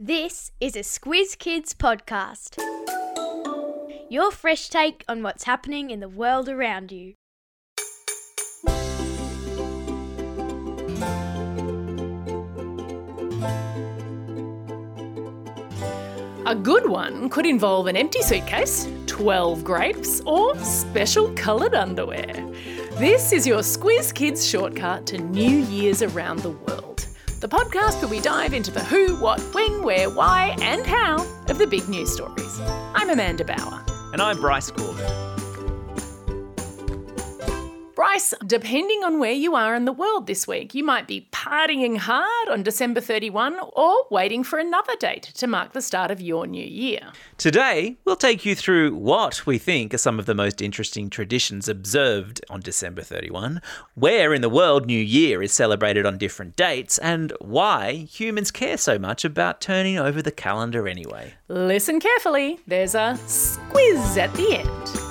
This is a Squiz Kids podcast. Your fresh take on what's happening in the world around you. A good one could involve an empty suitcase, 12 grapes, or special coloured underwear. This is your Squiz Kids shortcut to New Year's around the world. The podcast where we dive into the who, what, when, where, why, and how of the big news stories. I'm Amanda Bauer. And I'm Bryce Corbett. Bryce, depending on where you are in the world this week, you might be partying hard on December 31 or waiting for another date to mark the start of your new year. Today, we'll take you through what we think are some of the most interesting traditions observed on December 31, where in the world New Year is celebrated on different dates, and why humans care so much about turning over the calendar anyway. Listen carefully, there's a squiz at the end.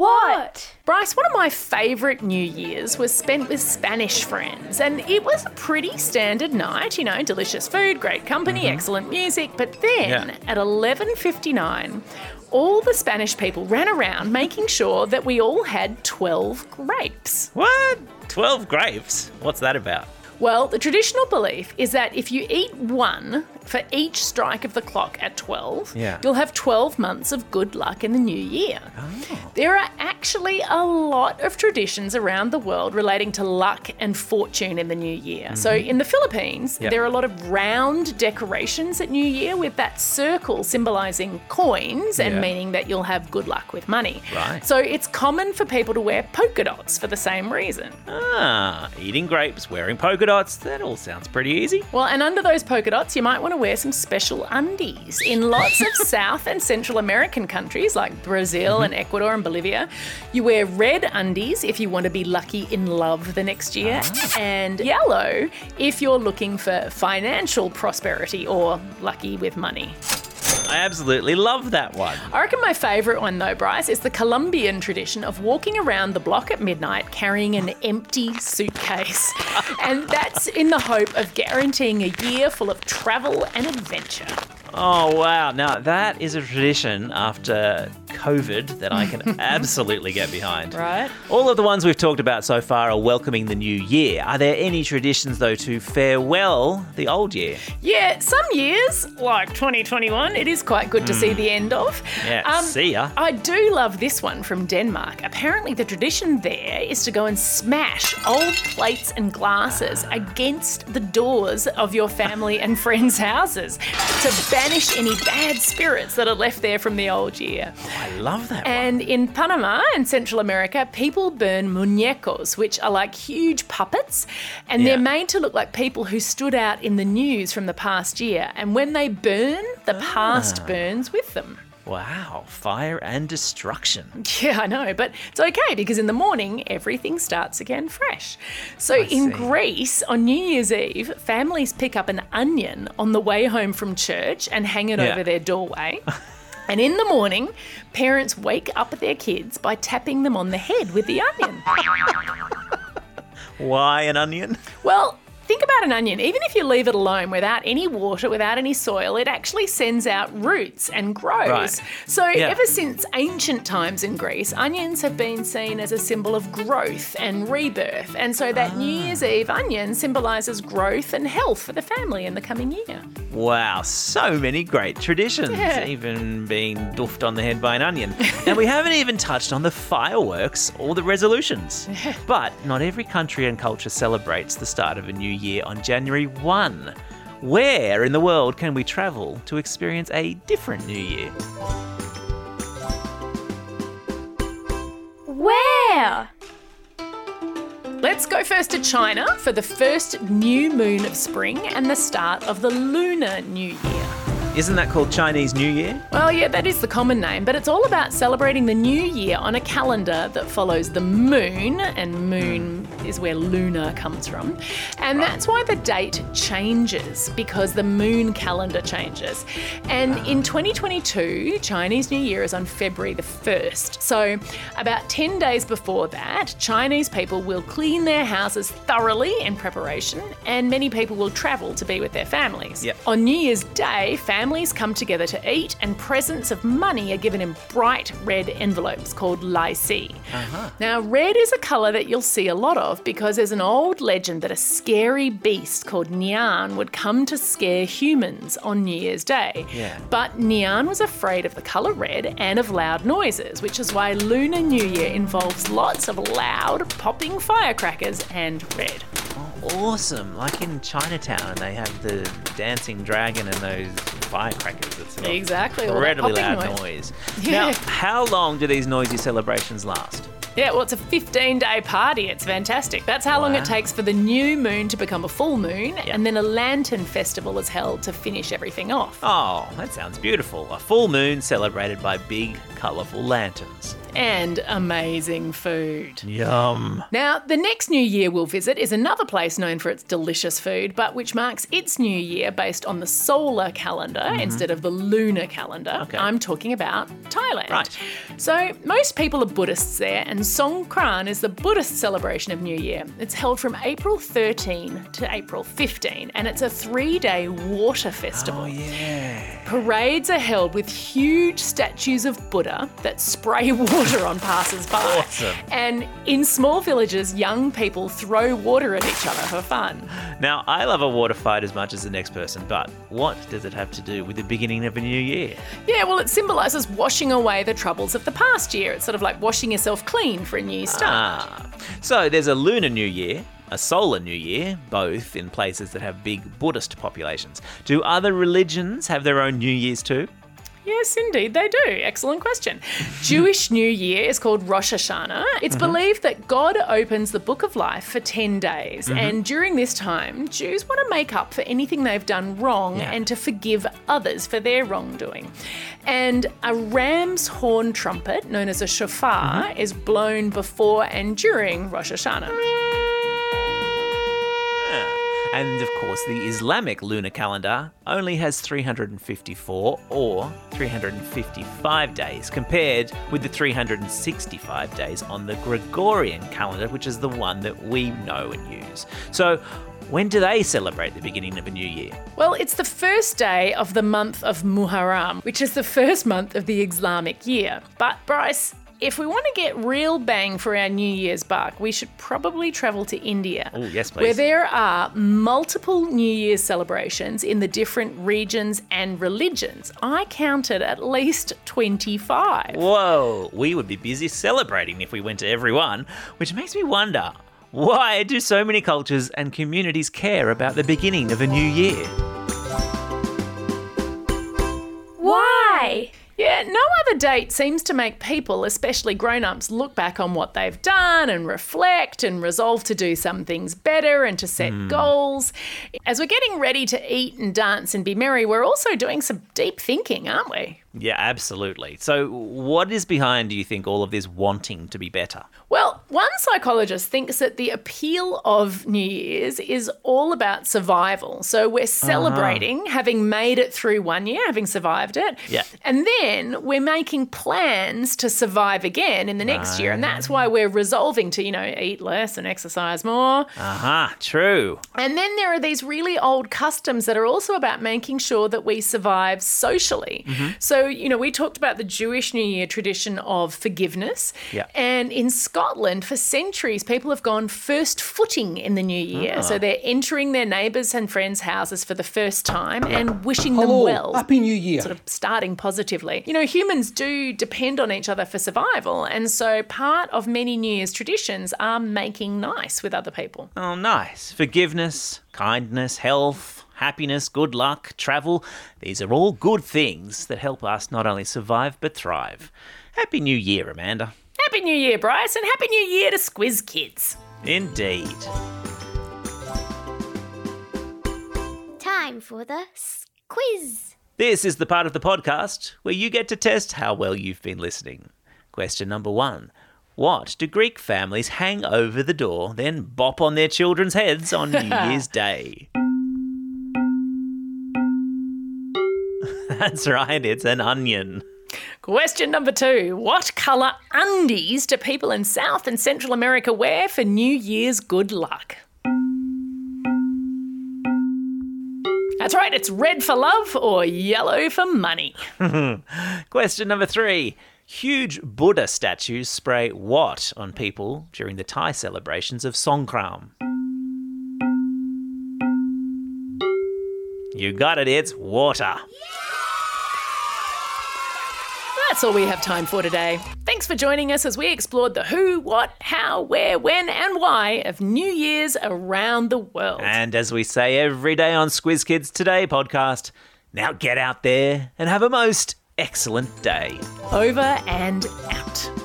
What? Bryce, one of my favourite New Year's was spent with Spanish friends, and it was a pretty standard night. You know, delicious food, great company, mm-hmm. excellent music. But then Yeah. at eleven fifty nine, all the Spanish people ran around making sure that we all had twelve grapes. What? 12 grapes? What's that about? Well, the traditional belief is that if you eat one for each strike of the clock at 12, Yeah. you'll have 12 months of good luck in the new year. There are actually a lot of traditions around the world relating to luck and fortune in the new year. So in the Philippines, Yep. there are a lot of round decorations at New Year with that circle symbolizing coins and Yeah. meaning that you'll have good luck with money. Right. So it's common for people to wear polka dots for the same reason. Ah, eating grapes, wearing polka dots, that all sounds pretty easy. Well, and under those polka dots, you might want to wear some special undies. In lots of South and Central American countries like Brazil and mm-hmm. Ecuador and Bolivia, you wear red undies if you want to be lucky in love the next year, ah. and yellow if you're looking for financial prosperity or lucky with money. I absolutely love that one. I reckon my favourite one, though, Bryce, is the Colombian tradition of walking around the block at midnight carrying an empty suitcase. and that's in the hope of guaranteeing a year full of travel and adventure. Oh, wow. Now, that is a tradition after COVID that I can absolutely get behind. Right. All of the ones we've talked about so far are welcoming the new year. Are there any traditions, though, to farewell the old year? Yeah, some years, like 2021, it is quite good to see the end of. Hmm. Um, Yeah, see ya. I do love this one from Denmark. Apparently, the tradition there is to go and smash old plates and glasses against the doors of your family and friends' houses to banish any bad spirits that are left there from the old year. I love that one. And in Panama and Central America, people burn muñecos, which are like huge puppets, and they're made to look like people who stood out in the news from the past year. And when they burn, the Ah. past burns with them. Wow, fire and destruction. Yeah, I know, but it's okay because in the morning everything starts again fresh. So in see. Greece, on New Year's Eve, families pick up an onion on the way home from church and hang it Yeah. over their doorway. and in the morning, parents wake up their kids by tapping them on the head with the onion. Why an onion? Well, think about an onion. Even if you leave it alone without any water, without any soil, it actually sends out roots and grows. Right. So, Yeah. ever since ancient times in Greece, onions have been seen as a symbol of growth and rebirth. And so, that New Ah. Year's Eve onion symbolizes growth and health for the family in the coming year. Wow, so many great traditions. Yeah. Even being doofed on the head by an onion. and we haven't even touched on the fireworks or the resolutions. But not every country and culture celebrates the start of a new year on January 1. Where in the world can we travel to experience a different new year? Where? Let's go first to China for the first new moon of spring and the start of the Lunar New Year. Isn't that called Chinese New Year? Well, yeah, that is the common name, but it's all about celebrating the new year on a calendar that follows the moon, and moon is where lunar comes from. And that's why the date changes because the moon calendar changes. And in 2022, Chinese New Year is on February the 1st. So, about 10 days before that, Chinese people will clean their houses thoroughly in preparation, and many people will travel to be with their families. Yep. On New Year's Day, families come together to eat, and presents of money are given in bright red envelopes called lai si. Uh-huh. Now, red is a colour that you'll see a lot of because there's an old legend that a scary beast called Nian would come to scare humans on New Year's Day. Yeah. But Nian was afraid of the colour red and of loud noises, which is why Lunar New Year involves lots of loud, popping firecrackers and red. Awesome. Like in Chinatown, and they have the dancing dragon and those firecrackers. It's an Exactly, incredibly loud noise. noise. Now, how long do these noisy celebrations last? Yeah, well, it's a 15 day party. It's fantastic. That's how long it takes for the new moon to become a full moon, and then a lantern festival is held to finish everything off. Oh, that sounds beautiful. A full moon celebrated by big, colourful lanterns. And amazing food. Yum. Now, the next New Year we'll visit is another place known for its delicious food, but which marks its New Year based on the solar calendar instead of the lunar calendar. Mm-hmm. Okay. I'm talking about Thailand. Right. So, most people are Buddhists there, and Songkran is the Buddhist celebration of New Year. It's held from April 13 to April 15, and it's a three day water festival. Oh, yeah. Parades are held with huge statues of Buddha that spray water on passers-by. Awesome. And in small villages, young people throw water at each other for fun. Now, I love a water fight as much as the next person, but what does it have to do with the beginning of a new year? Yeah, well, it symbolises washing away the troubles of the past year. It's sort of like washing yourself clean for a new start. Ah. So there's a lunar new year, a solar new year, both in places that have big Buddhist populations. Do other religions have their own new years too? Yes, indeed, they do. Excellent question. Jewish New Year is called Rosh Hashanah. It's Mm-hmm. believed that God opens the book of life for 10 days. Mm-hmm. And during this time, Jews want to make up for anything they've done wrong Yeah. and to forgive others for their wrongdoing. And a ram's horn trumpet, known as a shofar, Mm-hmm. is blown before and during Rosh Hashanah. And of course, the Islamic lunar calendar only has 354 or 355 days compared with the 365 days on the Gregorian calendar, which is the one that we know and use. So, when do they celebrate the beginning of a new year? Well, it's the first day of the month of Muharram, which is the first month of the Islamic year. But, Bryce, if we want to get real bang for our New Year's buck, we should probably travel to India. Oh, yes, Where there are multiple New Year's celebrations in the different regions and religions. I counted at least 25. Whoa, we would be busy celebrating if we went to every one, which makes me wonder why do so many cultures and communities care about the beginning of a new year? Yeah, no other date seems to make people, especially grown ups, look back on what they've done and reflect and resolve to do some things better and to set hmm. goals. As we're getting ready to eat and dance and be merry, we're also doing some deep thinking, aren't we? Yeah, absolutely. So, what is behind, do you think, all of this wanting to be better? Well, one psychologist thinks that the appeal of New Year's is all about survival. So we're uh-huh. celebrating having made it through one year, having survived it. Yeah. And then we're making plans to survive again in the next year. And that's why we're resolving to, you know, eat less and exercise more. Aha, true. And then there are these really old customs that are also about making sure that we survive socially. Mm-hmm. So, you know, we talked about the Jewish New Year tradition of forgiveness. Yeah. And in Scotland, for centuries, people have gone first footing in the new year. So ah. they're entering their neighbours and friends' houses for the first time and wishing them well. Happy New Year. Sort of starting positively. You know, humans do depend on each other for survival. And so part of many New Year's traditions are making nice with other people. Oh, nice. Forgiveness, kindness, health, happiness, good luck, travel. These are all good things that help us not only survive but thrive. Happy New Year, Amanda. Happy New Year, Bryce, and Happy New Year to Squiz Kids. Indeed. Time for the quiz. This is the part of the podcast where you get to test how well you've been listening. Question number one What do Greek families hang over the door, then bop on their children's heads on New Year's Day? That's right, it's an onion. Question number two What colour undies do people in South and Central America wear for New Year's good luck? That's right, it's red for love or yellow for money. Question number three. Huge Buddha statues spray what on people during the Thai celebrations of Songkran? You got it, it's water. That's all we have time for today. Thanks for joining us as we explored the who, what, how, where, when, and why of New Year's around the world. And as we say every day on Squiz Kids Today podcast, now get out there and have a most excellent day. Over and out.